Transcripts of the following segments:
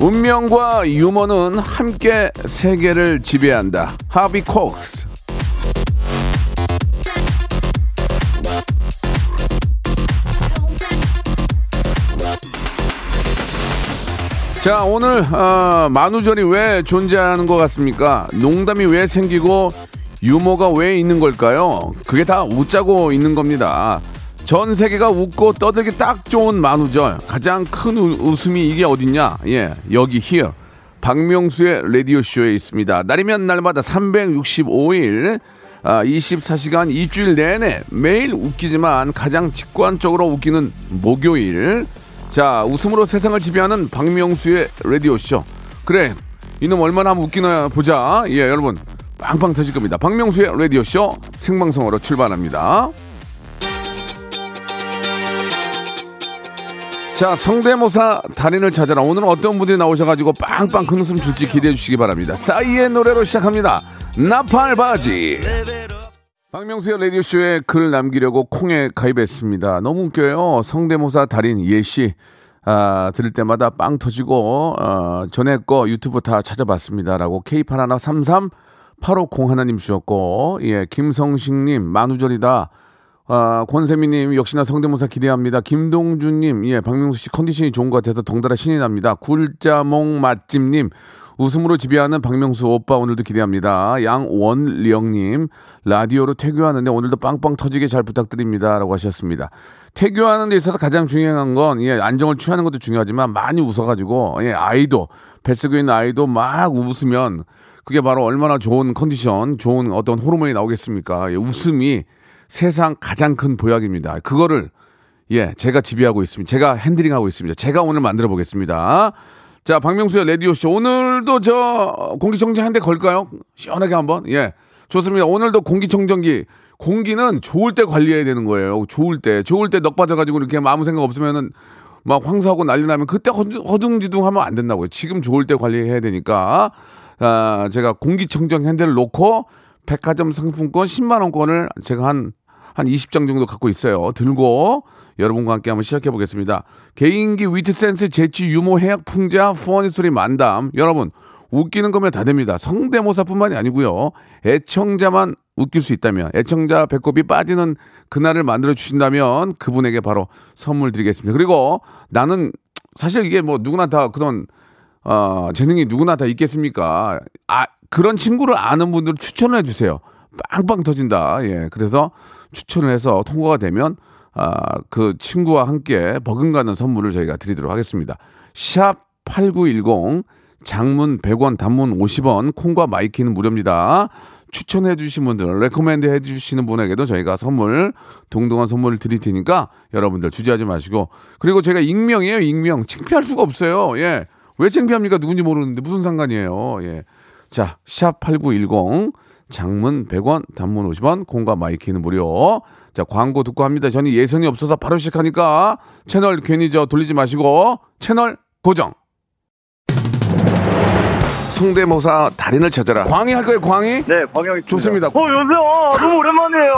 운명과 유머는 함께 세계를 지배한다. 하비 콕스. 자, 오늘 어, 만우절이 왜 존재하는 것 같습니까? 농담이 왜 생기고 유머가 왜 있는 걸까요? 그게 다 웃자고 있는 겁니다. 전 세계가 웃고 떠들기 딱 좋은 만우절. 가장 큰 우- 웃음이 이게 어딨냐? 예, 여기 here. 박명수의 라디오 쇼에 있습니다. 날이면 날마다 365일, 아, 24시간 일주일 내내 매일 웃기지만 가장 직관적으로 웃기는 목요일. 자, 웃음으로 세상을 지배하는 박명수의 라디오 쇼. 그래, 이놈 얼마나 웃기나 보자. 예, 여러분. 빵빵 터질 겁니다. 박명수의 라디오 쇼 생방송으로 출발합니다. 자, 성대모사 달인을 찾아라. 오늘은 어떤 분들이 나오셔가지고 빵빵 큰 웃음 줄지 기대해 주시기 바랍니다. 싸이의 노래로 시작합니다. 나팔바지. 박명수의 라디오쇼에 글 남기려고 콩에 가입했습니다. 너무 웃겨요. 성대모사 달인 예시. 아, 들을 때마다 빵 터지고, 어, 전에 거 유튜브 다 찾아봤습니다. 라고 K8133 850 하나님 주셨고, 예, 김성식님, 만우절이다. 아, 권세미님 역시나 성대모사 기대합니다. 김동준님, 예, 박명수 씨 컨디션이 좋은 것 같아서 덩달아 신이 납니다. 굴자몽 맛집님, 웃음으로 지배하는 박명수 오빠 오늘도 기대합니다. 양원령님, 라디오로 태교하는데 오늘도 빵빵 터지게 잘 부탁드립니다라고 하셨습니다. 태교하는 데 있어서 가장 중요한 건 예, 안정을 취하는 것도 중요하지만 많이 웃어가지고 예, 아이도 뱃속에 있는 아이도 막 웃으면 그게 바로 얼마나 좋은 컨디션, 좋은 어떤 호르몬이 나오겠습니까? 예, 웃음이 세상 가장 큰 보약입니다. 그거를 예, 제가 지배하고 있습니다. 제가 핸들링하고 있습니다. 제가 오늘 만들어 보겠습니다. 자, 박명수의 라디오쇼. 오늘도 저 공기청정 한대 걸까요? 시원하게 한번. 예. 좋습니다. 오늘도 공기청정기. 공기는 좋을 때 관리해야 되는 거예요. 좋을 때. 좋을 때넋 빠져가지고 이렇게 아무 생각 없으면은 막 황사하고 난리 나면 그때 허둥- 허둥지둥 하면 안 된다고요. 지금 좋을 때 관리해야 되니까. 아, 제가 공기청정 핸들을 놓고 백화점 상품권 10만원권을 제가 한, 한 20장 정도 갖고 있어요. 들고 여러분과 함께 한번 시작해 보겠습니다. 개인기, 위트 센스, 재치, 유머, 해약, 풍자, 후원의 소리, 만담. 여러분, 웃기는 거면 다 됩니다. 성대모사뿐만이 아니고요. 애청자만 웃길 수 있다면, 애청자 배꼽이 빠지는 그날을 만들어 주신다면 그분에게 바로 선물 드리겠습니다. 그리고 나는 사실 이게 뭐 누구나 다 그런 어, 재능이 누구나 다 있겠습니까? 아, 그런 친구를 아는 분들 추천을 해주세요. 빵빵 터진다. 예. 그래서 추천을 해서 통과가 되면, 아, 그 친구와 함께 버금가는 선물을 저희가 드리도록 하겠습니다. 샵 8910 장문 100원, 단문 50원, 콩과 마이케이는 무료입니다. 추천해 주신 분들, recommend 해 주시는 분에게도 저희가 선물, 동등한 선물을 드릴 테니까 여러분들 주저하지 마시고. 그리고 제가 익명이에요, 익명. 창피할 수가 없어요. 예. 왜 창피합니까? 누군지 모르는데 무슨 상관이에요. 예. 자, 샵8910 장문 100원, 단문 50원, 콩과 마이케이는 무료. 자, 광고 듣고 합니다. 저는 예선이 없어서 바로 시작하니까 채널 괜히 저 돌리지 마시고 채널 고정. 성대모사 달인을 찾아라. 광희 할 거예요, 광희? 네, 광영이 좋습니다. 어, 여보세요. 너무 오랜만이에요.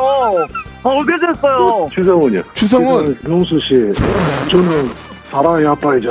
아, 어떻게 됐어요? 추성훈이요. 추성훈, 명수 씨, 저는 사랑의 아빠이자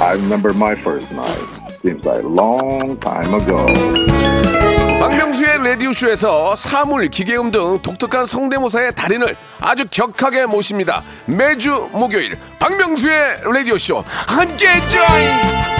I remember my first night. Seems like a long time ago. 박명수의 라디오쇼에서 사물, 기계음 등 독특한 성대모사의 달인을 아주 격하게 모십니다. 매주 목요일 박명수의 라디오쇼 함께 join!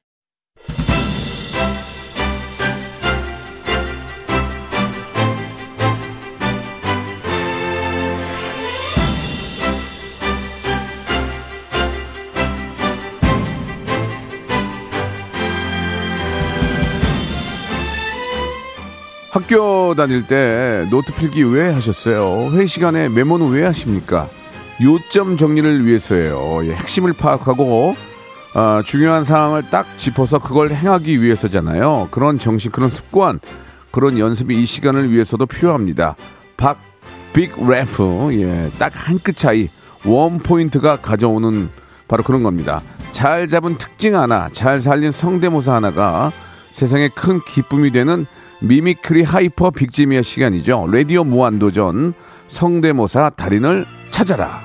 학교 다닐 때 노트 필기 왜 하셨어요? 회의 시간에 메모는 왜 하십니까? 요점 정리를 위해서예요. 예, 핵심을 파악하고 아, 중요한 사항을 딱 짚어서 그걸 행하기 위해서잖아요. 그런 정신, 그런 습관, 그런 연습이 이 시간을 위해서도 필요합니다. 박, big laugh, 예, 딱 한 끗 차이, one point가 가져오는 바로 그런 겁니다. 잘 잡은 특징 하나, 잘 살린 성대모사 하나가 세상에 큰 기쁨이 되는 mimicry hyper big재미의 시간이죠. 라디오 무한도전 성대모사 달인을 찾아라.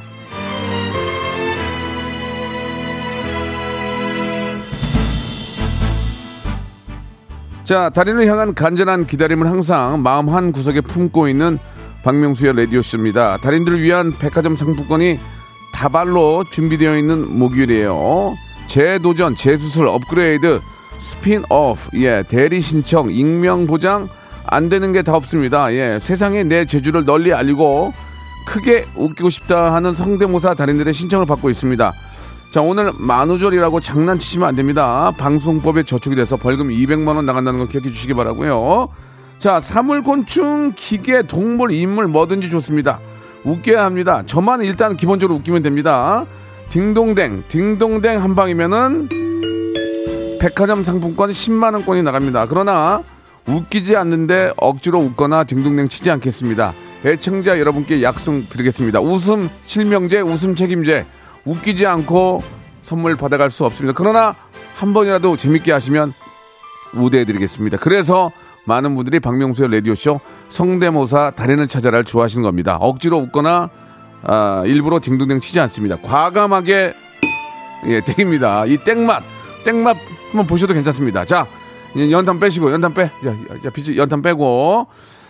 자, 달인을 향한 간절한 기다림을 항상 마음 한 구석에 품고 있는 박명수의 라디오쇼입니다. 달인들을 위한 백화점 상품권이 다발로 준비되어 있는 목요일이에요. 재도전, 재수술, 업그레이드, 스핀오프, 예, 대리 신청, 익명 보장 안 되는 게 다 없습니다. 예, 세상에 내 재주를 널리 알리고 크게 웃기고 싶다 하는 성대모사 달인들의 신청을 받고 있습니다. 자, 오늘 만우절이라고 장난치시면 안 됩니다. 방송법에 저촉이 돼서 벌금 200만 원 나간다는 거 기억해 주시기 바라고요. 자, 사물곤충, 기계, 동물, 인물 뭐든지 좋습니다. 웃겨야 합니다. 저만 일단 기본적으로 웃기면 됩니다. 딩동댕, 딩동댕 한 방이면은 백화점 상품권 10만 원권이 나갑니다. 그러나 웃기지 않는데 억지로 웃거나 딩동댕 치지 않겠습니다. 애청자 여러분께 약속 드리겠습니다. 웃음 실명제, 웃음 책임제. 웃기지 않고 선물 받아갈 수 없습니다. 그러나 한 번이라도 재밌게 하시면 우대해 드리겠습니다. 그래서 많은 분들이 박명수의 라디오쇼 성대모사 달인을 찾아라를 좋아하시는 겁니다. 억지로 웃거나 아, 일부러 딩동댕 치지 않습니다. 과감하게 예, 땡입니다. 이 땡맛, 땡맛 한번 보셔도 괜찮습니다. 자, 연탄 빼시고, 연탄 빼. 자, 자, 비치, 연탄 빼고.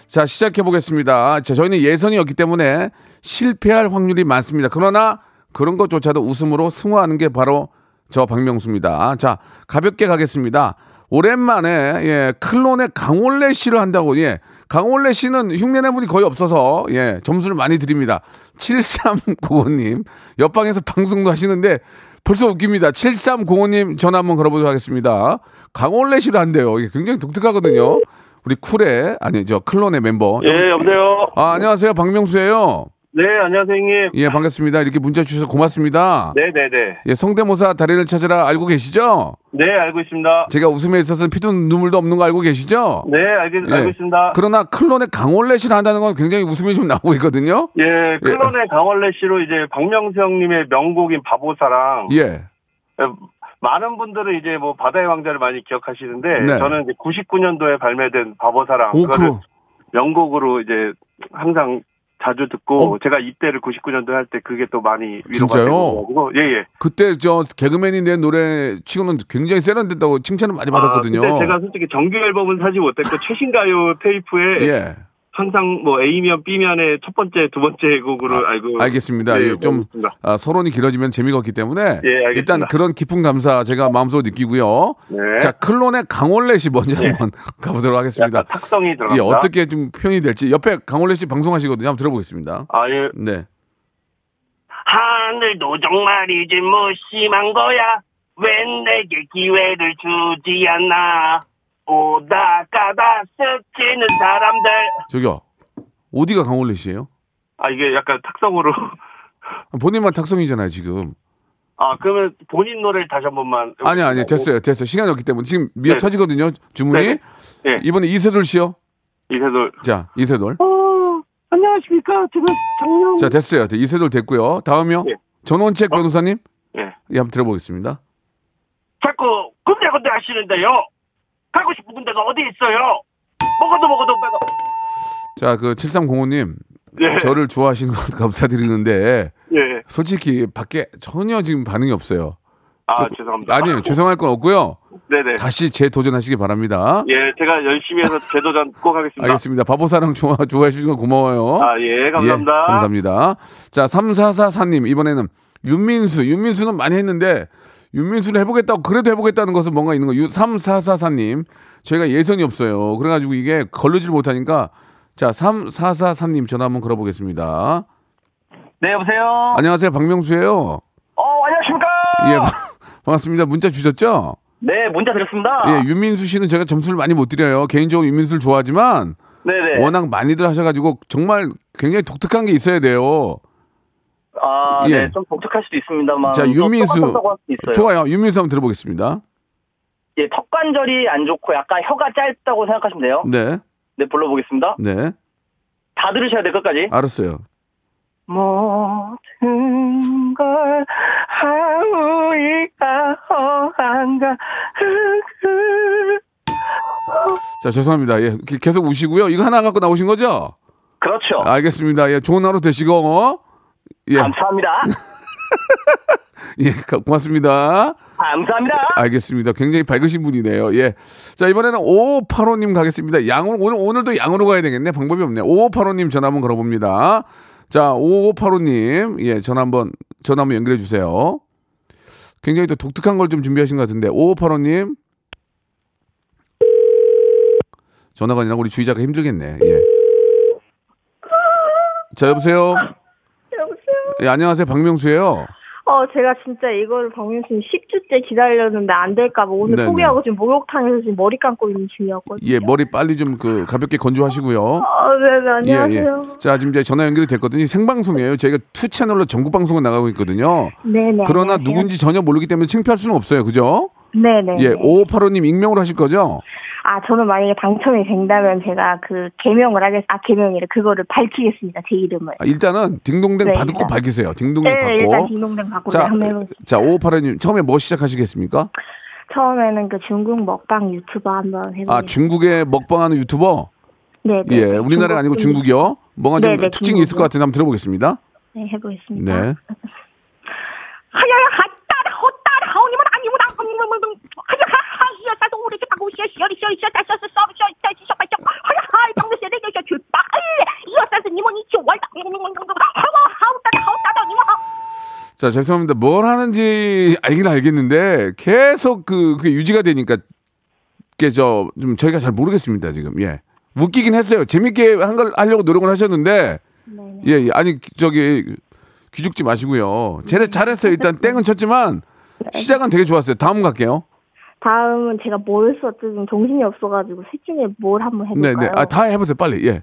자, 시작해 보겠습니다. 자, 저희는 예선이었기 때문에 실패할 확률이 많습니다. 그러나 그런 것조차도 웃음으로 승화하는 게 바로 저 박명수입니다. 자, 가볍게 가겠습니다. 오랜만에, 예, 클론의 강원래 씨를 한다고, 예. 강원래 씨는 흉내낸 분이 거의 없어서, 예, 점수를 많이 드립니다. 7395님, 옆방에서 방송도 하시는데 벌써 웃깁니다. 7305님 전화 한번 걸어보도록 하겠습니다. 강원래 씨를 한대요. 이게 굉장히 독특하거든요. 우리 쿨의, 아니, 저 클론의 멤버. 예, 여보세요. 아, 안녕하세요. 박명수예요. 네, 안녕하세요, 형님. 예, 반갑습니다. 이렇게 문자 주셔서 고맙습니다. 네, 네, 네. 예, 성대모사 달인을 찾으라 알고 계시죠? 네, 알고 있습니다. 제가 웃음에 있어서는 피도 눈물도 없는 거 알고 계시죠? 네, 알겠, 예. 알고 있습니다. 그러나 클론의 강원래 씨를 한다는 건 굉장히 웃음이 좀 나오고 있거든요. 예, 클론의 강원래 씨로 이제 박명수 형님의 명곡인 바보사랑 예. 예, 많은 분들은 이제 뭐 바다의 왕자를 많이 기억하시는데 네. 저는 이제 99년도에 발매된 바보사랑 오, 그거를 그럼. 명곡으로 이제 항상 자주 듣고 제가 이때를 99년도에 할때 그게 또 많이 위로가 어? 진짜요? 되고 예, 예. 그때 저 개그맨이 낸 노래 치고는 굉장히 세련됐다고 칭찬을 많이 받았거든요. 아, 근데 제가 솔직히 정규 앨범은 사지 못했고 최신 가요 테이프에 예. 항상 뭐 A면 B면에 첫 번째, 두 번째 곡으로 알고 알겠습니다. 예, 예, 좀 알겠습니다. 아, 서론이 길어지면 재미가 없기 때문에 예. 일단 그런 깊은 감사 제가 마음속으로 느끼고요. 네. 자, 클론의 강원래 씨 먼저 예. 한번 가보도록 하겠습니다. 탁성이 예, 들어갑니다. 어떻게 좀 표현이 될지 옆에 강원래 씨 방송하시거든요. 한번 들어보겠습니다. 아, 예. 네. 하늘도 정말이지 무심한 거야. 왜 내게 기회를 주지 않나. 오다 가다 스치는 사람들. 저기요. 어디가 강원래 씨예요? 아, 이게 약간 탁성으로. 본인만 탁성이잖아요, 지금. 아, 그러면 본인 노래를 다시 한 번만. 아니, 아니, 됐어요. 됐어요. 시간이 없기 때문에. 지금 미어 네. 터지거든요, 주문이. 네. 네. 이번에 이세돌 씨요. 이세돌. 자, 이세돌. 어, 안녕하십니까. 제가 작년. 자, 됐어요. 자, 이세돌 됐고요. 다음이요. 예. 전원책 변호사님. 예. 예, 한번 들어보겠습니다. 자꾸 군데군데 하시는데요. 가고 싶은 군데가 어디 있어요? 먹어도 먹어도 배가. 자, 그 7305님. 예. 저를 좋아하시는 것 감사드리는데 예. 솔직히 밖에 전혀 지금 반응이 없어요. 아, 저- 죄송합니다. 아니에요. 죄송할 건 없고요. 네네. 다시 재도전하시기 바랍니다. 예, 제가 열심히 해서 재도전 꼭 하겠습니다. 알겠습니다. 바보사랑 좋아, 좋아해 주신 거 고마워요. 아, 예, 감사합니다. 예, 감사합니다. 자, 3444님, 이번에는 윤민수. 윤민수는 많이 했는데, 윤민수를 해보겠다고, 그래도 해보겠다는 것은 뭔가 있는 거예요. 3444님, 저희가 예선이 없어요. 그래가지고 이게 걸르질 못하니까, 자, 3444님 전화 한번 걸어보겠습니다. 네, 여보세요? 안녕하세요. 박명수예요 어, 안녕하십니까? 예, 반갑습니다. 문자 주셨죠? 네, 문자 드렸습니다. 예, 윤민수 씨는 제가 점수를 많이 못 드려요. 개인적으로 윤민수를 좋아하지만, 네네. 워낙 많이들 하셔가지고, 정말 굉장히 독특한 게 있어야 돼요. 아, 예. 네, 좀 독특할 수도 있습니다만. 자, 좀 윤민수. 좋아요. 윤민수 한번 들어보겠습니다. 예, 턱 관절이 안 좋고 약간 혀가 짧다고 생각하시면 돼요. 네, 네, 불러보겠습니다. 네. 다 들으셔야 될 끝까지. 알았어요. 모든 걸 하우이가 허한가 자, 죄송합니다. 예, 기- 계속 우시고요. 이거 하나 갖고 나오신 거죠? 그렇죠. 알겠습니다. 예, 좋은 하루 되시고, 어? 예, 감사합니다. 예, 가- 고맙습니다. 감사합니다. 알겠습니다. 굉장히 밝으신 분이네요. 예. 자, 이번에는 5585님 가겠습니다. 양으로, 오늘, 오늘도 양으로 가야 되겠네. 방법이 없네. 5585님 전화 한번 걸어봅니다. 자, 5585님. 예, 전화 한번, 전화 한번 연결해 주세요. 굉장히 또 독특한 걸 좀 준비하신 것 같은데. 5585님. 전화가 아니라 우리 주의자가 힘들겠네. 예. 자, 여보세요? 예, 안녕하세요. 박명수예요 어, 제가 진짜 이거를 박명수 10주째 기다렸는데 안 될까봐 오늘 네네. 포기하고 지금 목욕탕에서 지금 머리 감고 있는 중이었거든요. 예, 머리 빨리 좀 그 가볍게 건조하시고요. 아, 네네, 안녕하세요. 예, 예. 자, 지금 이제 전화 연결이 됐거든요. 생방송이에요. 저희가 two 채널로 전국 방송을 나가고 있거든요. 네네. 그러나 안녕하세요. 누군지 전혀 모르기 때문에 창피할 수는 없어요. 그죠? 네네. 예, 5585님 익명으로 하실 거죠? 아, 저는 만약에 당첨이 된다면 제가 그 개명을 하겠, 아, 개명이래. 그거를 밝히겠습니다. 제 이름을. 아, 일단은 딩동댕 네, 받고 일단. 밝히세요. 딩동댕 네, 일단 받고. 딩동댕 받고 자, 해보겠습니다. 자, 5585님 처음에 뭐 시작하시겠습니까? 처음에는 그 중국 먹방 유튜버 한번 해보겠습니다. 아, 중국에 먹방하는 유튜버? 네, 네, 예, 네. 우리나라가 아니고 중국 중국이요. 뭔가 좀 네, 네, 특징이 있을 중국이요. 것 같은데 한번 들어보겠습니다. 네, 해보겠습니다. 네. 하야야 자, 죄송합니다. 뭘 하는지 알긴 알겠는데 계속 그 그게 유지가 되니까 그게 저좀 저희가 잘 모르겠습니다, 지금. 예. 웃기긴 했어요. 재밌게 한 걸 하려고 노력을 하셨는데 예, 예. 아니 저기 기죽지 마시고요. 쟤네 잘했어요. 일단 땡은 쳤지만 시작은 되게 좋았어요. 다음 갈게요. 다음은 제가 뭘 썼지 지금 정신이 없어가지고 셋 중에 뭘 한번 네, 해볼까요? 네. 아, 다 해보세요. 빨리. 예.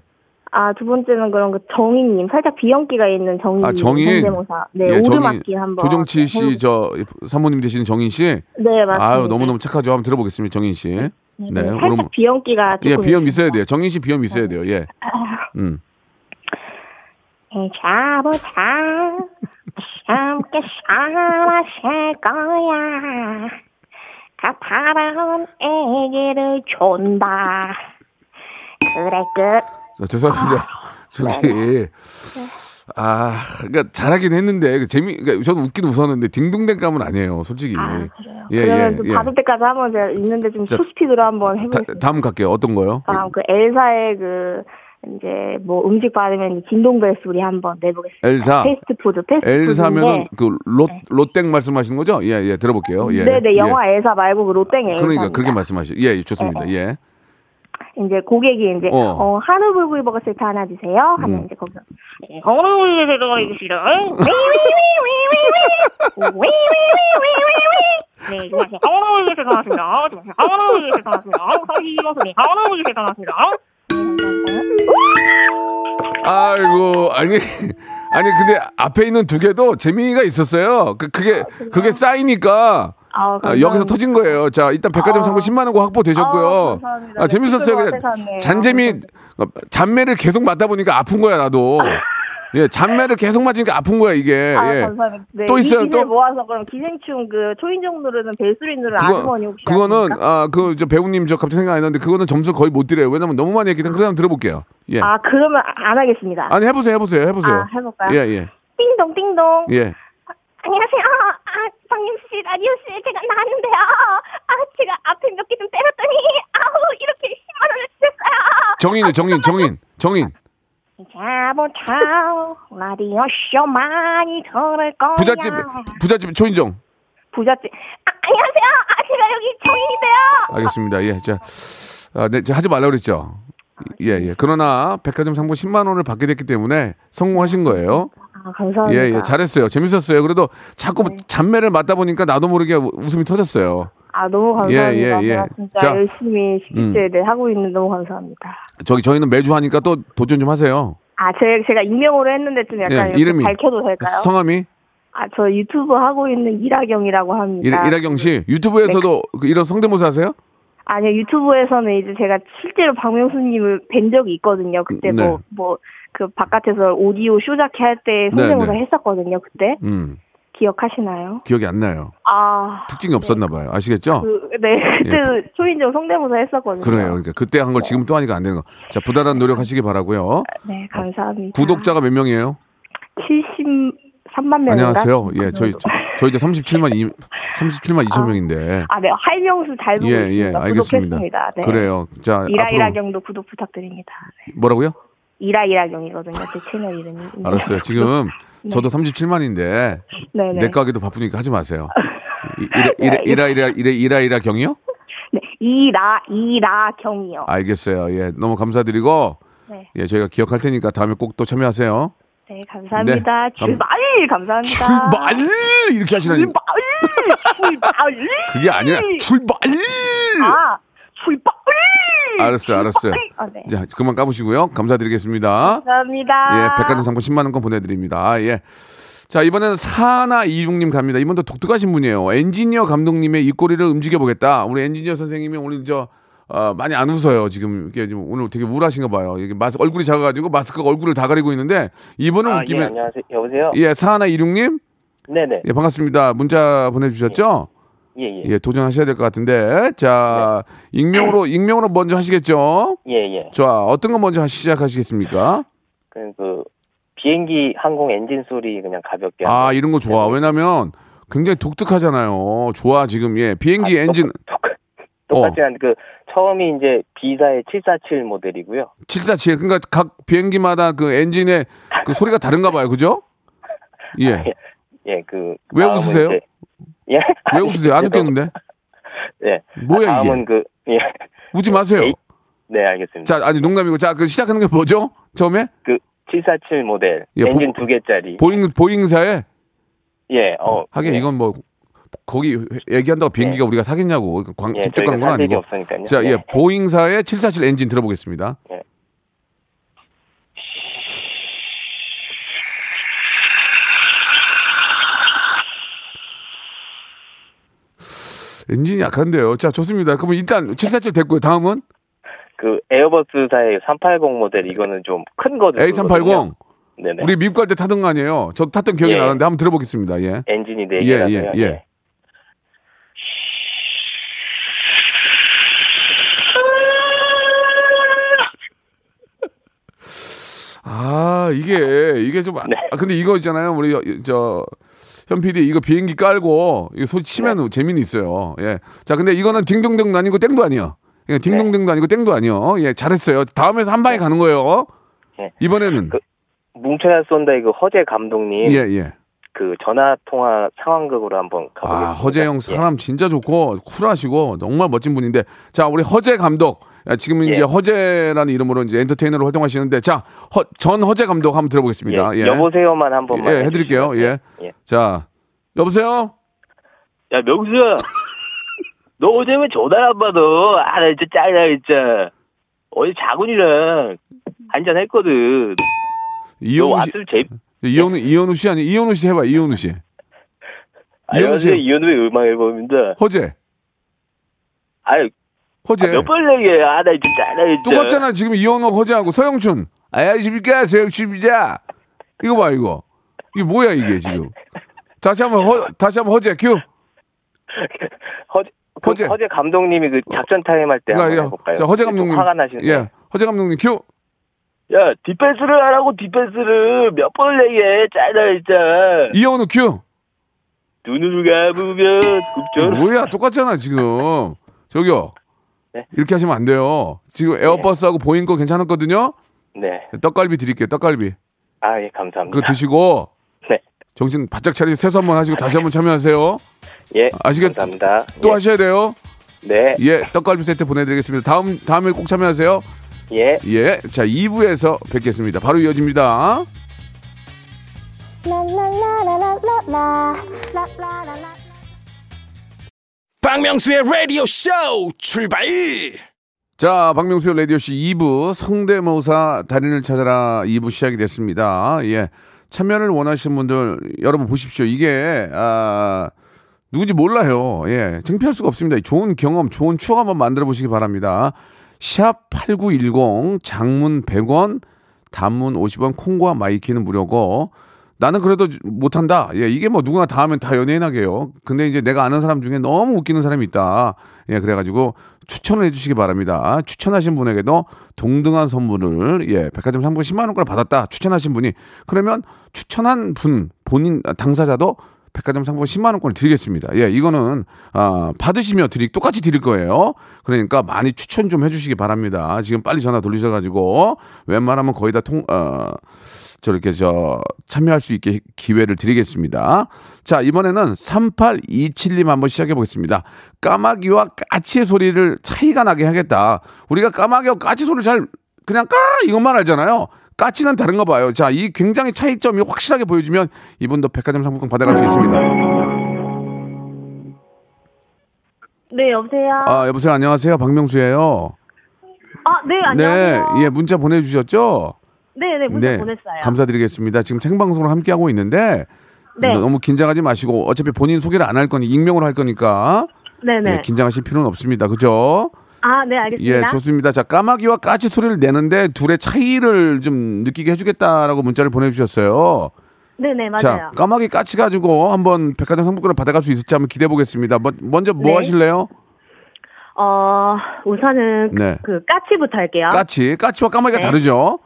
아, 두 번째는 그런 그 정인님 살짝 비연기가 있는 정인 아, 정인. 현대모사 네 예, 오르막길 한번 조정치 씨. 저 사모님 되시는 정인 씨. 네 맞습니다. 아유, 너무 너무 착하죠. 한번 들어보겠습니다. 정인 씨. 네, 네. 네, 살짝 뭐- 비연기가 예, 비염 있어야 돼요. 정인 씨 비염 있어야 돼요. 예. 음. 잡아자 함께 살아갈 거야 가파른 애기를 존다 그래 끝 자, 죄송합니다. 저기 아, 그러니까 잘하긴 했는데 그 재미, 그러니까 저도 웃긴 웃었는데 딩동댕 감은 아니에요, 솔직히. 아, 그래요? 예, 그러면 예, 좀 예. 받을 때까지 한번 제가 있는데 좀 자, 초스피드로 한번 다, 해보겠습니다 다 음 갈게요. 어떤 거요? 다음 그 엘사의 그 이제 뭐 음식 받으면 진동벨 소리 한번 내보겠습니다. 엘사. 패스트푸드, 패스트푸드. 엘사면은 그롯 네. 롯땡 말씀하시는 거죠? 예, 예, 들어볼게요. 예. 네, 네, 영화 예. 엘사 말고 그 롯땡 엘사. 그러니까 그렇게 말씀하시. 예, 예 좋습니다. 예. 예. 이제 고객이 이제 어, 어 한우 불고기 버거 세트 하나 주세요. 하면 음. 이제 거기서 한우 불고기 세트가 있으시다. 네, 안녕하세요. 아우나우기 세상하십니다. 아우나우기 세상하십니다. 아우나우기 세상하십니다. 아우나우기 세상하십니다. 아이고, 아니, 아니, 근데 앞에 있는 두 개도 재미가 있었어요. 그, 그게, 그게 쌓이니까. 아, 아. 여기서 터진 거예요. 자, 일단 백화점 아. 상품 10만 원고 확보 되셨고요. 아, 감사합니다. 아, 재밌었어요. 네, 그냥. 잔재미 어, 잔매를 계속 맞다 보니까 아픈 거야, 나도. 예, 잔매를 계속 맞으니까 아픈 거야, 이게. 아, 예. 감사합니다. 네, 또 있어요, 또? 모아서 그럼 기생충 그 초인종 누르는 벨소리 누르는 아주머니 혹시 그거는 아십니까? 아, 그저 배우님 저 갑자기 생각 안 나는데 그거는 점수 거의 못 드려요. 왜냐면 너무 많이 했기 때문에 그냥 들어볼게요. 예. 아, 그러면 안 하겠습니다. 아니 해보세요, 해보세요, 해보세요. 아, 해볼까요? 예, 예, 띵동, 띵동. 예. 안녕하세요. 아, 박명수 씨, 라디오 씨에 제가 나왔는데요. 아, 제가 앞에 몇 개 좀 때렸더니, 아우, 이렇게 10만 원을 주셨어요. 정인, 정인, 정인, 정인. 자부터 라디오 쇼 많이 들을 거야. 부잣집, 부잣집 초인종. 부잣집. 아, 안녕하세요. 아, 제가 여기 정인인데요. 알겠습니다. 예, 자, 아, 네, 하지 말라 그랬죠. 예, 예. 그러나 백화점 상품 10만 원을 받게 됐기 때문에 성공하신 거예요. 아, 감사합니다. 예, 예. 잘했어요. 재밌었어요. 그래도 자꾸 잔매를 맞다 보니까 나도 모르게 우- 웃음이 터졌어요. 아, 너무 감사합니다. 예, 예, 예. 진짜 자. 음. 열심히 식기제를 하고 있는 너무 감사합니다. 저기 저희는 매주 하니까 또 도전 좀 하세요. 아, 제, 제가 익명으로 했는데 좀 약간 예, 이름이 밝혀도 될까요? 성함이 아, 저 유튜브 하고 있는 이라경이라고 합니다. 일, 이라경 씨 유튜브에서도 그 이런 성대모사 하세요? 아니요, 유튜브에서는 이제 제가 실제로 박명수님을 뵌 적이 있거든요. 그때 네. 뭐, 뭐, 그 바깥에서 오디오 쇼자키 할 때 성대모사 네. 했었거든요, 그때. 음, 기억하시나요? 기억이 안 나요. 아. 특징이 없었나 봐요. 아시겠죠? 그, 네, 그때 초인종 성대모사 했었거든요. 예, 그래요. 그러니까 그때 한 걸 지금 또 하니까 안 되는 거. 자, 부단한 노력하시기 바라고요. 네, 감사합니다. 구독자가 몇 명이에요? 73만 명인가? 안녕하세요. 예, 그 저희. 저, 저희 이제 37만 2 37만 2천 명인데. 아, 네, 활명수 잘 보고 예. 예, 알겠습니다. 네. 그래요. 자, 이라이라경도 구독 부탁드립니다. 네. 뭐라고요? 이라이라경이거든요, 제 채널 이름이. 네. 알았어요. 지금 저도 37만인데 네네. 내 가게도 바쁘니까 하지 마세요. 이- 이라 이라 이라 이라 이라 이라 이라 경이요? 네, 이라 이라 경이요. 알겠어요. 예, 너무 감사드리고 네. 예, 저희가 기억할 테니까 다음에 꼭 또 참여하세요. 네, 감사합니다. 네, 감- 출발 감 사합니다. 출발 이렇게 하시라니. 출발 출발. 그게 아니라 출발. 아, 출발. 알았어요, 알았어요. 아, 네. 자, 그만 까보시고요. 감사드리겠습니다. 감사합니다. 예, 백화점 상품 10만 원권 보내드립니다. 예. 자, 이번에는 사나 이육님 갑니다. 이번도 독특하신 분이에요. 엔지니어 감독님의 입꼬리를 움직여 보겠다. 우리 엔지니어 선생님이 오늘 저 어, 많이 안 웃어요. 지금 이게 지금 오늘 되게 우울하신가 봐요. 이게 마스 얼굴이 작아가지고 마스크가 얼굴을 다 가리고 있는데 이번은 아, 예, 웃기면 안녕하세요. 여보세요? 예, 사나 이육님 네네. 예, 반갑습니다. 문자 보내주셨죠? 예, 예. 예, 도전하셔야 될 것 같은데 자 익명으로 익명으로 먼저 하시겠죠? 예, 예. 자, 어떤 거 먼저 시작하시겠습니까? 그, 그, 비행기 항공 엔진 소리 그냥 가볍게. 아, 이런 거 좋아. 왜냐면 굉장히 독특하잖아요. 좋아, 지금. 예. 비행기 아, 엔진 똑- 똑같지만 그, 처음이 이제 B사의 747 모델이고요. 747. 그러니까 각 비행기마다 그 엔진의 그 소리가 다른가 봐요. 그죠? 예. 예, 그. 왜 웃으세요? 예? 왜 웃으세요? 안 웃겼는데? 예. 뭐야, 다음은 이게? 그, 예. 웃지 마세요. 에이. 네, 알겠습니다. 자, 아니 농담이고. 자, 그 시작하는 게 뭐죠? 처음에? 그, 747 모델. 예, 엔진 보- 두 개짜리. 보잉 보잉사에 예, 어. 하긴 예. 이건 뭐 거기 얘기한다고 비행기가 우리가 사겠냐고 광, 예, 직접 저희가 가는 건 아니고. 없으니까요. 자, 예. 예. 보잉사의 747 엔진 들어보겠습니다. 예. 엔진이 약한데요. 자, 좋습니다. 그러면 일단 747 됐고요. 다음은 그, 에어버스사의 380 모델, 이거는 좀 큰 거죠. A380. 네네. 우리 미국 갈 때 타던 거 아니에요? 저도 탔던 기억이 예. 나는데 한번 들어보겠습니다. 예. 엔진이 네 예, 개라서요. 예, 예. 아, 이게, 이게 좀, 아, 네. 근데 이거 있잖아요. 우리, 저, 현 PD, 이거 비행기 깔고, 이거 소리 치면 네. 재미는 있어요. 예. 자, 근데 이거는 딩동댕도 아니고 땡도 아니요. 예, 딩동댕도 아니고 땡도 아니요. 예, 잘했어요. 다음에서 한 방에 가는 거예요. 예. 이번에는. 그- 뭉쳐야 쏜다 그 허재 감독님 예, 예. 그 전화 통화 상황극으로 한번 가보겠습니다. 아, 허재영 예. 사람 진짜 좋고 쿨하시고 정말 멋진 분인데 자, 우리 허재 감독. 야, 지금 이제 예. 허재라는 이름으로 이제 엔터테이너로 활동하시는데 자, 허, 전 허재 감독 한번 들어보겠습니다. 예, 예. 여보세요만 한 번만 예, 해 드릴게요. 해주시면. 예. 예. 자, 여보세요? 야, 명수야. 너 어제 왜 전화 안 받아? 아, 나 진짜 짜증나, 진짜. 어제 자군이랑 한잔 했거든. 너 이현우 씨. 재, 이현우, 이현우 씨 아니, 이현우 씨 해봐, 이현우 씨. 아, 이현우 씨. 이현우의 음악 앨범입니다. 허재. 아유, 허재. 몇번 얘기해. 아, 나 진짜 짜증나, 진짜. 똑같잖아. 지금 이현우 허재하고 서영춘. 안녕하십니까, 서영춘입니다. 이거 봐, 이거. 이게 뭐야, 이게 지금. 다시 한 번 허, 다시 한 번 허재 큐. 허재 그 허재. 허재 감독님이 그 작전 타임 할 때 한번 예. 해볼까요? 자, 허재 좀 감독님. 화가 나시는데. 예. 허재 감독님 큐. 야, 디펜스를 하라고 디펜스를 몇 번을 얘기해. 짜증나, 진짜. 이현우 큐. 눈을 감으면 굽죠. 뭐야 똑같잖아 지금. 저기요. 네. 이렇게 하시면 안 돼요. 지금 에어버스하고 보잉 거 괜찮았거든요. 네. 떡갈비 드릴게요. 떡갈비. 아, 예, 감사합니다. 그거 드시고 네. 정신 바짝 차리고 세수 한번 하시고 다시 한번 참여하세요. 예. 아시겠- 감사합니다. 또 예. 하셔야 돼요. 네. 예, 떡갈비 세트 보내드리겠습니다. 다음 다음에 꼭 참여하세요. 예. 예, 자 2부에서 뵙겠습니다. 바로 이어집니다. 박명수의 라디오 쇼 출발 자, 박명수의 라디오쇼 2부 성대모사 달인을 찾아라 2부 시작이 됐습니다. 예. 참여를 원하시는 분들 여러분 보십시오. 이게 아 누군지 몰라요. 예. 창피할 수가 없습니다. 좋은 경험, 좋은 추억 한번 만들어 보시기 바랍니다. 샵 8910 장문 100원, 단문 50원 콩과 my K는 무료고 나는 그래도 못한다. 예, 이게 뭐 누구나 다 하면 다 연예인 하게요. 근데 이제 내가 아는 사람 중에 너무 웃기는 사람이 있다. 예, 그래가지고 추천을 해주시기 바랍니다. 추천하신 분에게도 동등한 선물을, 예, 백화점 상품 10만원권을 받았다. 추천하신 분이. 그러면 추천한 분, 본인, 아, 당사자도 백화점 상품 10만 원권을 드리겠습니다. 예, 이거는 아, 받으시면 드리 똑같이 드릴 거예요. 그러니까 많이 추천 좀 해주시기 바랍니다. 지금 빨리 전화 돌리셔가지고 웬만하면 거의 다 통, 어, 저렇게 저 참여할 수 있게 기회를 드리겠습니다. 자, 이번에는 3827님 한번 시작해 보겠습니다. 까마귀와 까치의 소리를 차이가 나게 하겠다. 우리가 까마귀와 까치 소리를 잘 그냥 까 이것만 알잖아요. 까치는 다른가 봐요. 자, 이 굉장히 차이점이 확실하게 보여주면 이분도 백화점 상품권 받아갈 수 있습니다. 네, 여보세요? 아, 여보세요. 안녕하세요. 박명수예요. 아, 네, 안녕하세요. 네, 예, 문자 보내 주셨죠? 네, 네, 문자 보냈어요. 감사드리겠습니다. 지금 생방송을 함께 하고 있는데 네. 너무 긴장하지 마시고 어차피 본인 소개를 안 할 거니 익명으로 할 거니까 네네. 예, 긴장하실 필요는 없습니다. 그죠? 아, 네, 알겠습니다. 예, 좋습니다. 자, 까마귀와 까치 소리를 내는데 둘의 차이를 좀 느끼게 해주겠다라고 문자를 보내주셨어요. 네네, 맞아요. 자, 까마귀 까치 가지고 한번 백화점 상품권을 받아갈 수 있을지 한번 기대해 보겠습니다. 뭐- 먼저 뭐 네. 하실래요? 어, 우선은 네. 그 까치부터 할게요. 까치, 까치와 까마귀가 네. 다르죠?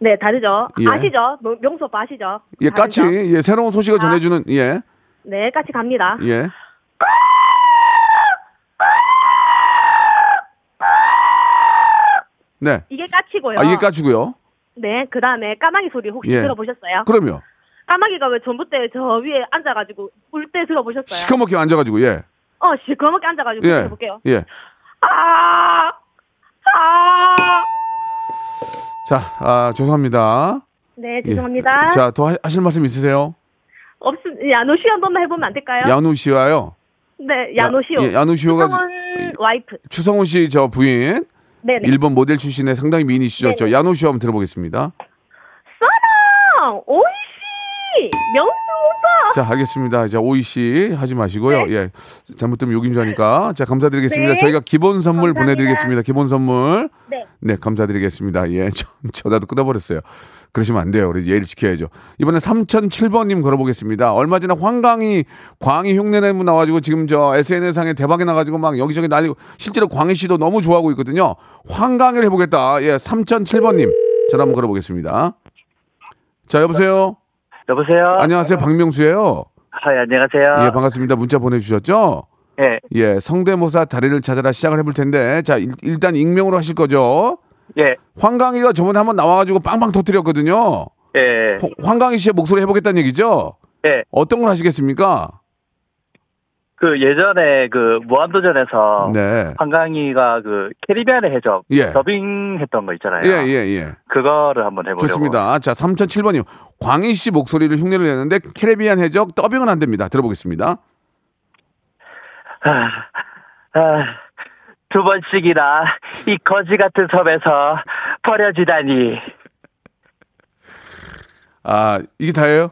네, 다르죠. 예. 아시죠? 명- 명수 오빠 아시죠? 예, 다르죠? 까치, 예, 새로운 소식을 전해주는, 예, 네, 까치 갑니다. 예. 네. 이게 까치고요. 아, 이게 까치고요. 네, 그 다음에 까마귀 소리 혹시 예. 들어보셨어요? 그럼요. 까마귀가 왜 전봇대 저 위에 앉아가지고 울 때 들어보셨어요? 시커멓게 앉아가지고, 예. 어, 시커멓게 앉아가지고 예. 들어볼게요. 예. 아, 아. 자, 아, 죄송합니다. 네, 예. 죄송합니다. 자, 더 하- 하실 말씀 있으세요? 없음, 야노시 한 번만 해보면 안 될까요? 씨와요. 네, 야노시오. 예, 야누시오가 추성원 와이프. 추성훈 씨 저 부인. 네네. 일본 모델 출신의 상당히 미인이시죠. 저씨 한번 들어보겠습니다. 사랑! 오이시! 명수 오빠! 자, 알겠습니다. 자, 오이 씨 하지 마시고요. 예. 잘못되면 욕인 줄 아니까. 자, 감사드리겠습니다. 네. 저희가 기본 선물 감사합니다. 보내드리겠습니다. 기본 선물. 네. 네, 감사드리겠습니다. 예, 저, 전화도 끊어버렸어요. 그러시면 안 돼요. 우리 예의를 지켜야죠. 이번에 3007번님 걸어보겠습니다. 얼마 전에 황강이, 광희 흉내내고 나와가지고 지금 저 SNS상에 대박이 나가지고 막 여기저기 날리고 실제로 광희 씨도 너무 좋아하고 있거든요. 황강을 해보겠다. 예, 3007번님. 전화 한번 걸어보겠습니다. 자, 여보세요? 여보세요? 안녕하세요. 박명수예요 아, 예, 안녕하세요. 예, 반갑습니다. 문자 보내주셨죠? 예, 예, 성대모사 다리를 찾아라 시작을 해볼 텐데, 자, 일, 일단 익명으로 하실 거죠? 예, 황강희가 저번에 한번 나와가지고 빵빵 터뜨렸거든요. 예, 홍- 황강희 씨의 목소리 해보겠다는 얘기죠? 예. 어떤 걸 하시겠습니까? 그 예전에 그 무한도전에서 네. 한강이가 그 캐리비안의 해적 예. 더빙했던 거 있잖아요. 예, 예, 예. 그거를 한번 해보려고. 좋습니다. 자, 3007번님. 광희 씨 목소리를 흉내를 내는데, 캐리비안 해적 더빙은 안 됩니다. 들어보겠습니다. 아, 아, 두 번씩이나 이 거지 같은 섬에서 버려지다니. 아, 이게 다예요?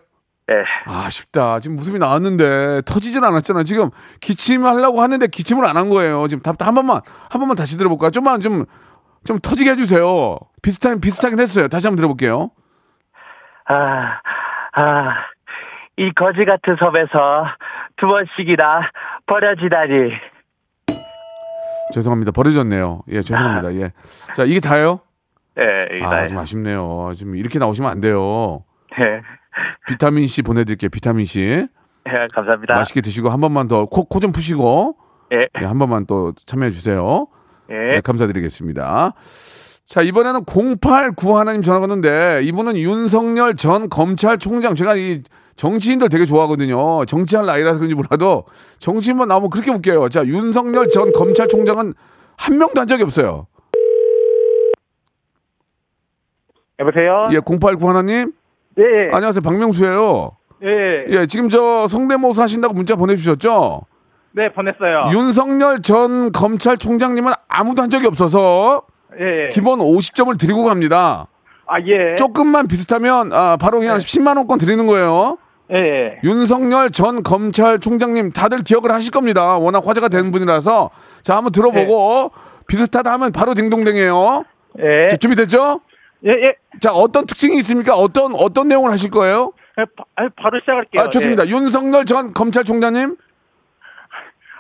예. 아, 아쉽다. 지금 웃음이 나왔는데 터지질 않았잖아. 지금 기침하려고 하는데 기침을 안 한 거예요. 지금 답한 번만 한 번만 다시 들어볼까요? 좀만 좀 좀 터지게 해주세요. 비슷한 비슷하긴 했어요. 다시 한번 들어볼게요. 아, 아, 이 거지 같은 섬에서 두 번씩이나 버려지다니. 죄송합니다. 버려졌네요. 예, 죄송합니다. 예. 자, 이게 다예요? 예, 아, 이다혜. 좀 아쉽네요. 지금 이렇게 나오시면 안 돼요. 예, 비타민 C 보내드릴게요. 비타민 C. 예, 감사합니다. 맛있게 드시고 한 번만 더 코 코 좀 푸시고 예, 예, 한 번만 또 참여해 주세요. 예. 네, 감사드리겠습니다. 자, 이번에는 089 하나님 전화 왔는데 이분은 윤석열 전 검찰총장 제가 이 정치인들 되게 좋아하거든요. 정치할 나이라서 그런지 몰라도 정치인만 나오면 그렇게 웃겨요. 자, 윤석열 전 검찰총장은 한 명도 한 적이 없어요. 여보세요? 예, 089 하나님. 예, 예. 안녕하세요. 박명수예요. 예, 예, 지금 저 성대모사 하신다고 문자 보내주셨죠? 네, 보냈어요. 윤석열 전 검찰총장님은 아무도 한 적이 없어서 예, 기본 50점을 드리고 갑니다. 아, 예. 조금만 비슷하면 아, 바로 그냥 10만 원권 드리는 거예요. 예, 예. 윤석열 전 검찰총장님 다들 기억을 하실 겁니다. 워낙 화제가 된 분이라서 자 한번 들어보고 비슷하다 하면 바로 딩동댕이에요. 예. 자, 준비됐죠? 예, 예. 자 어떤 특징이 있습니까? 어떤 어떤 내용을 하실 거예요? 예, 바, 아, 바로 시작할게요. 아 좋습니다. 윤석열 전 검찰총장님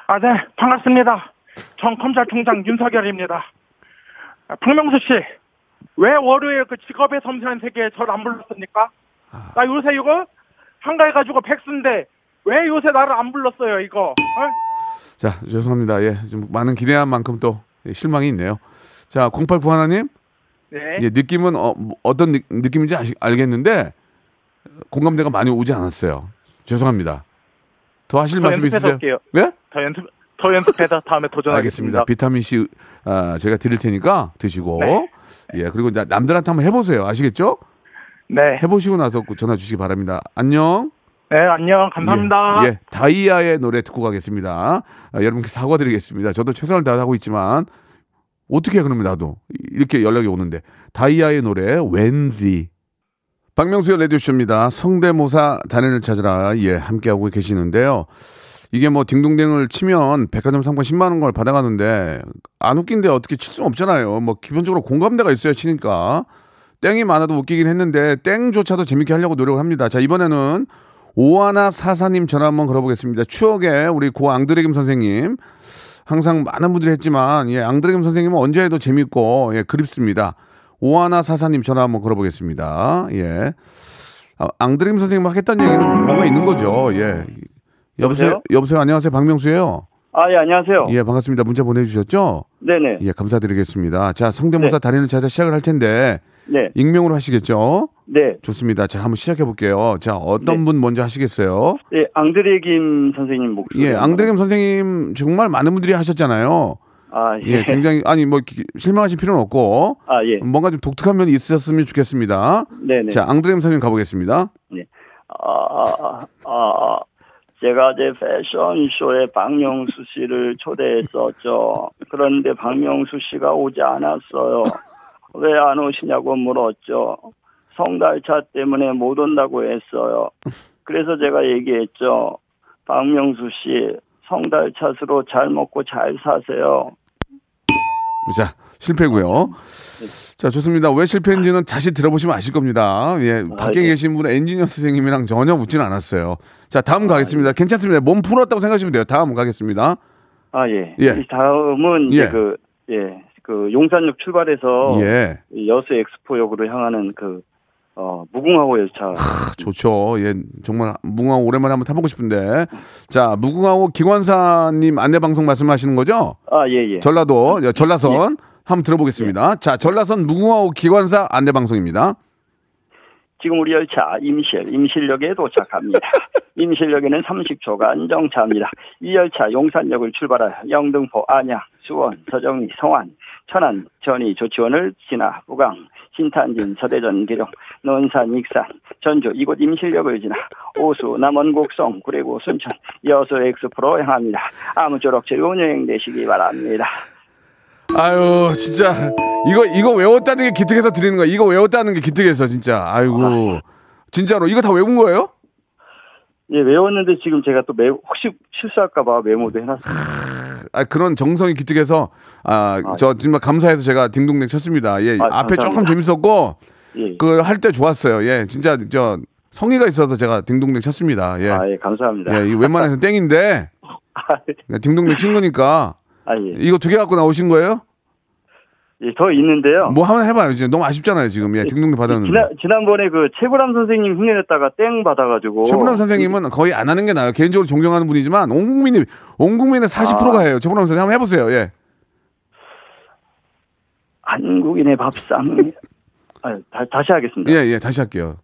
아, 네, 반갑습니다. 전 검찰총장 윤석열입니다. 아, 박명수 씨, 왜 월요일 그 직업의 섬세한 세계에 저를 안 불렀습니까? 아. 나 요새 이거 한가해가지고 백수인데 왜 요새 나를 안 불렀어요, 이거? 어? 자 죄송합니다. 예, 좀 많은 기대한 만큼 또 예, 실망이 있네요. 자 089 하나님 네. 예, 느낌은 어, 떤 느 낌인지 아시, 알겠는데 공감대가 많이 오지 않았어요. 죄송합니다. 더 하실 더 말씀 있으세요? 올게요. 네? 더 연습, 더 연습해서 다음에 도전하겠습니다. 알겠습니다. 비타민 C 아, 제가 드릴 테니까 드시고 네. 예 그리고 나- 남들한테 한번 해보세요. 아시겠죠? 네. 해보시고 나서 전화 주시기 바랍니다. 안녕. 네, 안녕. 감사합니다. 예, 예, 다이아의 노래 듣고 가겠습니다. 아, 여러분께 사과드리겠습니다. 저도 최선을 다하고 있지만 어떻게 해 그러면 나도 이렇게 연락이 오는데 다이아의 노래 왠지 박명수의 레디오쇼입니다. 성대모사 단연을 찾으라 예 함께하고 계시는데요. 이게 뭐 딩동댕을 치면 백화점 상품 10만 원 걸 받아가는데 안 웃긴데 어떻게 칠수 없잖아요. 뭐 기본적으로 공감대가 있어야 치니까 땡이 많아도 웃기긴 했는데 땡조차도 재밌게 하려고 노력을 합니다. 자 이번에는 오하나 사사님 전화 한번 걸어보겠습니다. 추억의 우리 고 앙드레김 선생님 항상 많은 분들이 했지만 예 앙드레김 선생님은 언제 해도 재밌고 예 그립습니다. 오하나 사사님 전화 한번 걸어보겠습니다. 예 아, 앙드레김 선생님 하겠다는 얘기는 뭔가 있는 거죠. 예 여보세요 여보세요? 여보세요 안녕하세요 박명수예요. 아, 예, 안녕하세요. 예 반갑습니다. 문자 보내 주셨죠? 네 네. 예 감사드리겠습니다. 자 성대모사 달인을 찾아 시작을 할 텐데 네. 익명으로 하시겠죠? 네. 좋습니다. 자, 한번 시작해 볼게요. 자, 어떤 분 먼저 하시겠어요? 예, 앙드레 김 선생님 목소리. 예, 앙드레김 선생님 정말 많은 분들이 하셨잖아요. 아, 예. 예, 굉장히 아니 뭐 기- 실망하실 필요는 없고 아, 예. 뭔가 좀 독특한 면이 있었으면 좋겠습니다. 네 네. 자, 앙드레김 선생님 가보겠습니다. 아, 아, 아, 제가 제 패션쇼에 박명수 씨를 초대했었죠. 그런데 박명수 씨가 오지 않았어요. 왜 안 오시냐고 물었죠. 성달차 때문에 못 온다고 했어요. 그래서 제가 얘기했죠. 박명수 씨, 성달차스로 잘 먹고 잘 사세요. 자, 실패고요. 자, 좋습니다. 왜 실패인지는 다시 들어보시면 아실 겁니다. 예, 밖에 예. 계신 분은 엔지니어 선생님이랑 전혀 웃지는 않았어요. 자, 다음 가겠습니다. 괜찮습니다. 몸 풀었다고 생각하시면 돼요. 다음 가겠습니다. 아, 예. 예. 이 다음은 예. 그, 예, 그 용산역 출발해서 예. 이 여수 엑스포역으로 향하는 그, 어, 무궁화호 열차. 아, 좋죠. 예, 정말 무궁화호 오랜만에 한번 타보고 싶은데. 자, 무궁화호 기관사님 안내 방송 말씀하시는 거죠? 아, 예, 예. 전라도, 예, 전라선. 한번 들어보겠습니다. 자, 전라선 무궁화호 기관사 안내 방송입니다. 지금 우리 열차 임실, 임실역에 도착합니다. 임실역에는 30초간 정차합니다. 이 열차 용산역을 출발하여 영등포, 안양, 수원, 서정리, 성안, 천안, 전이, 조치원을 지나 부강, 신탄진, 서대전, 기룡, 논산, 익산, 전주 이곳 임실역을 지나 오수, 남원, 곡성, 구례구, 순천, 여수 엑스프로 향합니다. 아무쪼록 즐거운 여행 되시기 바랍니다. 아유, 진짜. 이거, 이거 외웠다는 게 기특해서 드리는 거야. 이거 외웠다는 게 기특해서, 진짜. 아이고. 진짜로. 이거 다 외운 거예요? 예, 외웠는데 지금 제가 또 매, 혹시 실수할까봐 메모도 해놨습니다. 아, 그런 정성이 기특해서, 아, 저 정말 감사해서 제가 딩동댕 쳤습니다. 예, 아, 앞에 조금 감사합니다. 재밌었고, 예. 그할 때 좋았어요. 예, 진짜 저 성의가 있어서 제가 딩동댕 쳤습니다. 예. 아, 예, 감사합니다. 예, 이 웬만해서 땡인데 아, 딩동댕 친 거니까 아, 예. 이거 두 개 갖고 나오신 거예요? 예, 더 있는데요. 뭐 한번 해봐요. 이제 너무 아쉽잖아요, 지금. 예, 등록금 받았는데. 지난 지난번에 그 최불암 선생님 흉내냈다가 땡 받아가지고 최불암 선생님은 거의 안 하는 게 나아요. 개인적으로 존경하는 분이지만 온 국민이 온 국민의 40%가 해요. 최불암 선생님 한번 해보세요. 예. 한국인의 밥상. 아, 다, 다시 하겠습니다. 예, 예. 다시 할게요.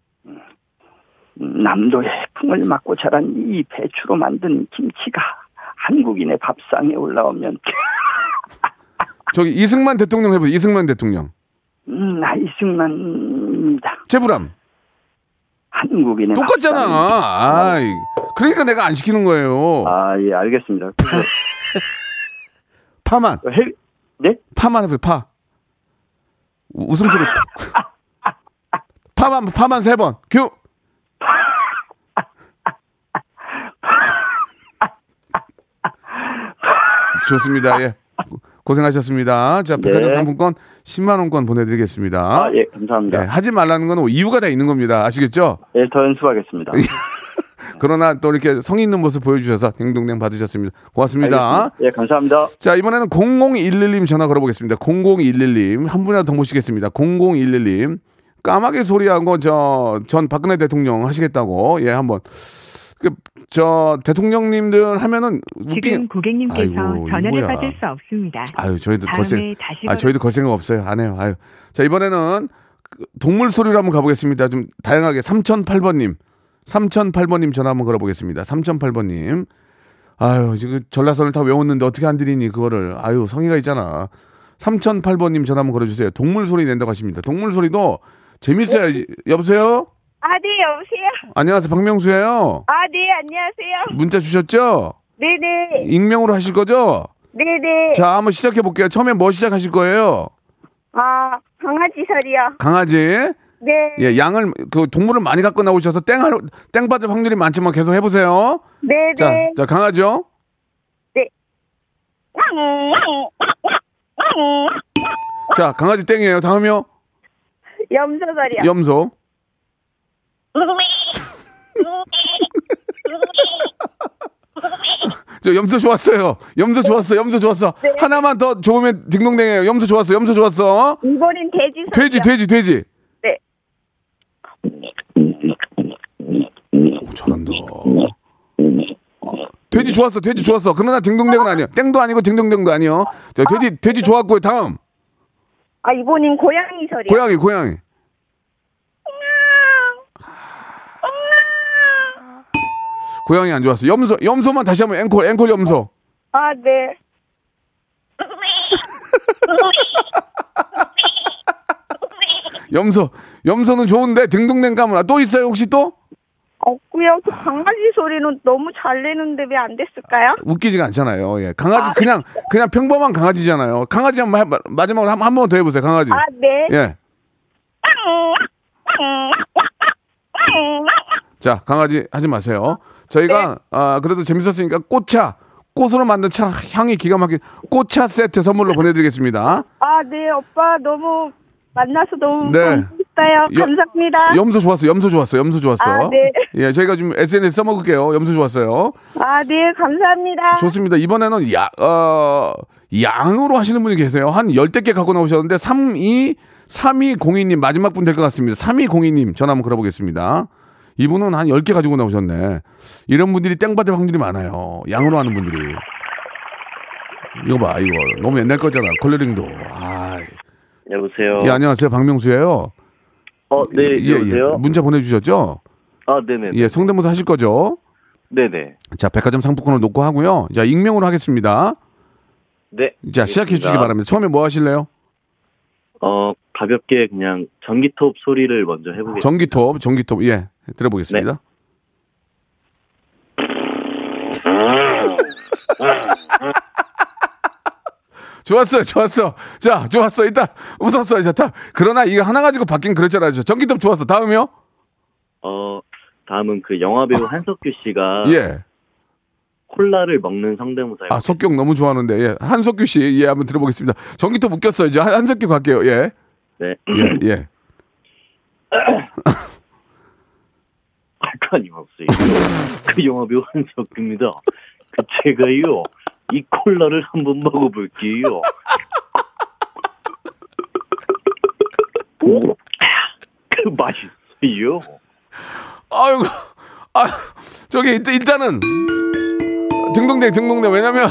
남도의 풍을 맞고 자란 이 배추로 만든 김치가 한국인의 밥상에 올라오면 저기 이승만 대통령 해보세요. 이승만 대통령. 음, 이승만입니다. 최불암. 한국인의 똑같잖아. 아이. 그러니까 내가 안 시키는 거예요. 아, 예, 알겠습니다. 파만. 해, 네? 파만 해보세요. 파. 우- 웃음소리. 파만 파만 세 번. 큐. 좋습니다. 예. 고- 고생하셨습니다. 자, 백화점 네. 상품권 10만 원권 보내드리겠습니다. 아, 예, 감사합니다. 예, 하지 말라는 건 이유가 다 있는 겁니다. 아시겠죠? 예, 더 연습하겠습니다. 그러나 또 이렇게 성의 있는 모습 보여주셔서 댕동댕 받으셨습니다. 고맙습니다. 알겠습니다. 예, 감사합니다. 자, 이번에는 0011님 전화 걸어보겠습니다. 0011님. 한 분이라도 더 모시겠습니다. 0011님. 까마귀 소리한 거, 저, 전 박근혜 대통령 하시겠다고. 예, 한번. 그, 저, 대통령님들 하면은. 지금 웃긴... 고객님께서 아이고, 전화를 뭐야. 받을 수 없습니다. 아유, 저희도 걸생. 다시 아, 저희도 걸 생각 없어요. 안 해요. 아유. 자, 이번에는 그 동물 소리로 한번 가보겠습니다. 좀 다양하게. 3008번님. 3008번님 전화 한번 걸어보겠습니다. 3008번님. 아유, 지금 전라선을 다 외웠는데 어떻게 안 드리니, 그거를. 아유, 성의가 있잖아. 3008번님 전화 한번 걸어주세요. 동물 소리 낸다고 하십니다. 동물 소리도 재밌어요. 여보세요? 아, 네, 여보세요? 안녕하세요. 박명수예요 아, 네, 안녕하세요. 문자 주셨죠? 네네. 익명으로 하실 거죠? 네네. 자, 한번 시작해 볼게요. 처음에 뭐 시작하실 거예요? 아, 강아지 소리요. 강아지. 네. 예, 양을 그 동물을 많이 갖고 나오셔서 땡할 땡 받을 확률이 많지만 계속 해 보세요. 네네. 자, 자 강아지요. 네. 자, 강아지 땡이에요. 다음이요. 염소 소리요. 염소. 저 염소 좋았어요. 염소 좋았어. 염소 좋았어. 네. 하나만 더 좋으면 딩동댕이에요. 염소 좋았어. 염소 좋았어. 이번엔 돼지. 돼지, 돼지, 돼지. 네. 오, 잘한다. 돼지 좋았어. 돼지 좋았어. 그러나 딩동댕은 아니야. 땡도 아니고 딩동댕도 아니요. 자, 돼지, 돼지 좋았고요. 다음. 아, 이번엔 고양이 소리요. 고양이, 고양이. 고양이 안 좋았어. 염소, 염소만 다시 한번 앵콜, 앵콜 염소. 아, 네. 염소, 염소는 좋은데 딩동댕 까면 또 있어요? 혹시 또? 없고요. 그 강아지 소리는 너무 잘 내는데 왜 안 됐을까요? 웃기지가 않잖아요. 예. 강아지 그냥 그냥 평범한 강아지잖아요. 강아지 한번 해, 마지막으로 한 번 더 해보세요. 강아지. 아, 네. 예. 자, 강아지 하지 마세요. 저희가 아 그래도 재밌었으니까 꽃차 꽃으로 만든 차 향이 기가 막힌 꽃차 세트 선물로 보내드리겠습니다. 아, 네, 오빠 너무 만나서 너무 네. 여- 감사합니다. 염소 좋았어, 염소 좋았어, 염소 좋았어. 아, 네. 예, 저희가 좀 SNS 써먹을게요. 염소 좋았어요. 아, 네, 감사합니다. 좋습니다. 이번에는 야, 어, 양으로 하시는 분이 계세요. 한 열대 개 갖고 나오셨는데 32 3202님 마지막 분 될 것 같습니다. 3202님 전화 한번 걸어보겠습니다. 이분은 한 10개 가지고 나오셨네. 이런 분들이 땡 받을 확률이 많아요. 양으로 하는 분들이. 이거 봐, 이거. 너무 옛날 거잖아. 컬러링도. 아, 여보세요. 예, 안녕하세요. 박명수예요. 어, 네, 예, 예. 여보세요. 문자 보내주셨죠? 아, 네네. 예, 성대모사 하실 거죠? 네네. 자, 백화점 상품권을 놓고 하고요. 자, 익명으로 하겠습니다. 네. 자, 시작해 주시기. 바랍니다. 처음에 뭐 하실래요? 어, 가볍게 그냥 전기톱 소리를 먼저 해보겠습니다. 전기톱, 전기톱. 예, 들어보겠습니다. 좋았어요, 좋았어. 자, 좋았어. 일단 웃었어요. 자, 자, 그러나 이거 하나 가지고 바뀐 그렇잖아요. 저 전기톱 좋았어. 다음이요? 어, 다음은 그 영화배우 한석규 씨가 예. 콜라를 먹는 성대모사 아, 석경 너무 좋아하는데. 예. 한석규 씨, 예, 한번 들어보겠습니다. 전기톱 웃겼어요. 이제 한- 한석규 갈게요. 예. 네. 예, 예. 다녔어요. 그 영화배우 한석규입니다. 그 제가요, 이 콜라를 한번 먹어볼게요. 오, 그 맛있어요. 아이고, 아, 저기 일단은 등동댕 등동댕 왜냐면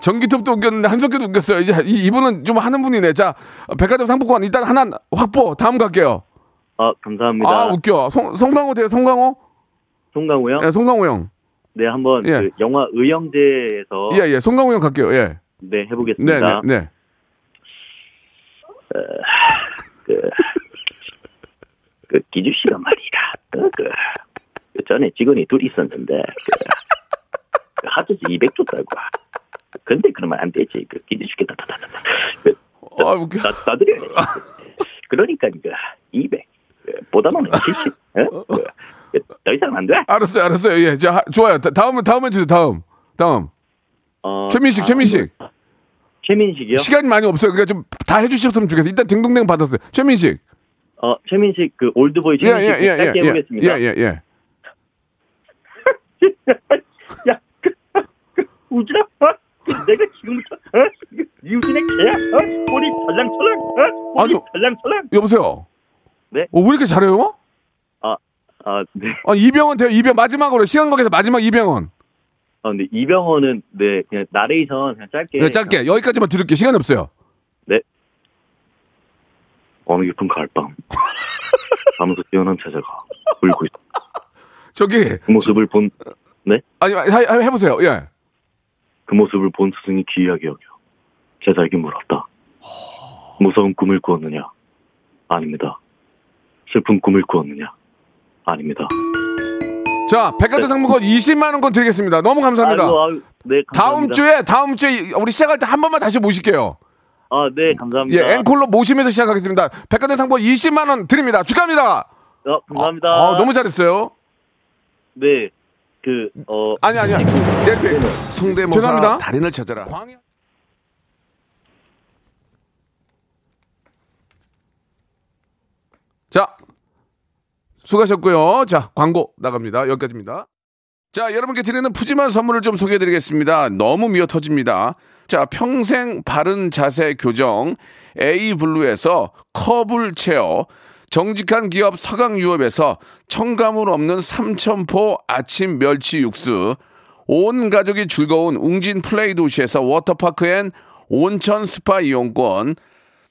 전기톱도 웃겼는데 한석규도 웃겼어요. 이제 이분은 좀 하는 분이네. 자, 백화점 상품권 일단 하나 확보. 다음 갈게요. 아, 감사합니다. 아, 웃겨. 성, 성광호 돼요, 성광호? 송강호요? 예, 송강호 형. 네, 한번 예. 그 영화 의형제에서 예, 예. 송강호 형 갈게요. 예. 네, 네, 해보겠습니다. 네, 네. 그, 그 기주 씨가 말이야. 그, 그, 그 전에 직원이 둘 있었는데 그, 그 합쳐서 200 줬다고. 근데 그러면 안 되지. 그 기주 씨께 다다다다. 그, 아 웃겨. 나, 나드려야지. 그러니까 그 200. 그, 보다 많은 70. 어? 그, 그, 안 돼? 알았어요, 알았어요. 예, 자, 하- 좋아요. 다, 다음은 다음 해주세요. 다음, 다음. 어, 최민식, 아, 최민식. 최민식이요? 시간이 많이 없어요. 그러니까 좀 다 해주셨으면 좋겠어요. 일단 딩동댕 받았어요. 최민식. 어, 최민식 그 올드보이 예, 최민식 예, 예, 짧게 예, 해보겠습니다. 예, 예, 예. 야, 그, 그, 우진아, 어? 내가 지금부터, 어? 이우진의 개야, 어? 머리 찰랑찰랑, 어? 머리 아니요. 찰랑찰랑. 여보세요. 네? 어, 왜 이렇게 잘해요? 아, 아, 네. 아, 이병헌 돼요. 이병 마지막으로 시간 관계에서 마지막 이병헌. 아, 근데 이병헌은, 네, 그냥 나레이션 그냥 짧게. 네, 짧게 여기까지만 들을게요. 시간이 없어요. 네. 어느 깊은 가을밤. 밤에서 뛰어난 태자가 울고 있어. 저기 그 모습을 본, 네? 아니 하- 하- 해보세요. 예. 그 모습을 본 스승이 기이하게 여겨. 제자에게 물었다. 무서운 꿈을 꾸었느냐? 아닙니다. 슬픈 꿈을 꾸었느냐? 아닙니다. 자, 백화점 상품권 20만 원권 드리겠습니다. 너무 감사합니다. 아이고, 아유, 네, 감사합니다. 다음 주에 다음 주에 우리 시작할 때 한 번만 다시 모실게요. 아, 네, 감사합니다. 예, 앵콜로 모시면서 시작하겠습니다. 백화점 상품권 20만 원 드립니다. 축하합니다. 어, 감사합니다. 아, 너무 잘했어요. 네, 그, 어. 아니 아니야. 네, 네. 성대모사 죄송합니다. 달인을 찾아라. 자, 수고하셨고요. 자, 광고 나갑니다. 여기까지입니다. 자, 여러분께 드리는 푸짐한 선물을 좀 소개해 드리겠습니다. 너무 미어 터집니다. 자, 평생 바른 자세 교정 A블루에서 커블 체어, 정직한 기업 서강유업에서 첨가물 없는 삼천포 아침 멸치 육수, 온 가족이 즐거운 웅진 플레이 도시에서 워터파크 and 온천 스파 이용권,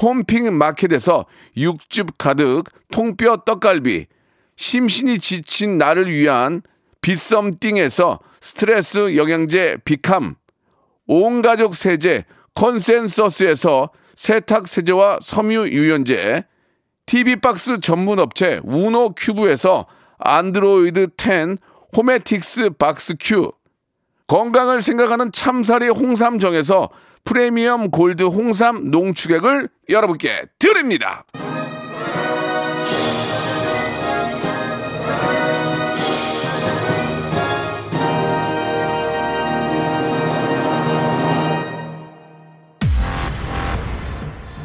홈핑 마켓에서 육즙 가득 통뼈 떡갈비, 심신이 지친 나를 위한 비썸띵에서 스트레스 영양제 비캄, 온 가족 세제 컨센서스에서 세탁 세제와 섬유 유연제, TV 박스 전문 업체 우노 큐브에서 안드로이드 10 호메틱스 박스 큐, 건강을 생각하는 참살이 홍삼정에서 프리미엄 골드 홍삼 농축액을 여러분께 드립니다.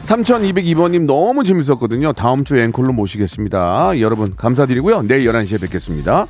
(3202번님) 너무 재밌었거든요. 다음 주 앵콜로 모시겠습니다. 여러분 감사드리고요. 내일 (11시에) 뵙겠습니다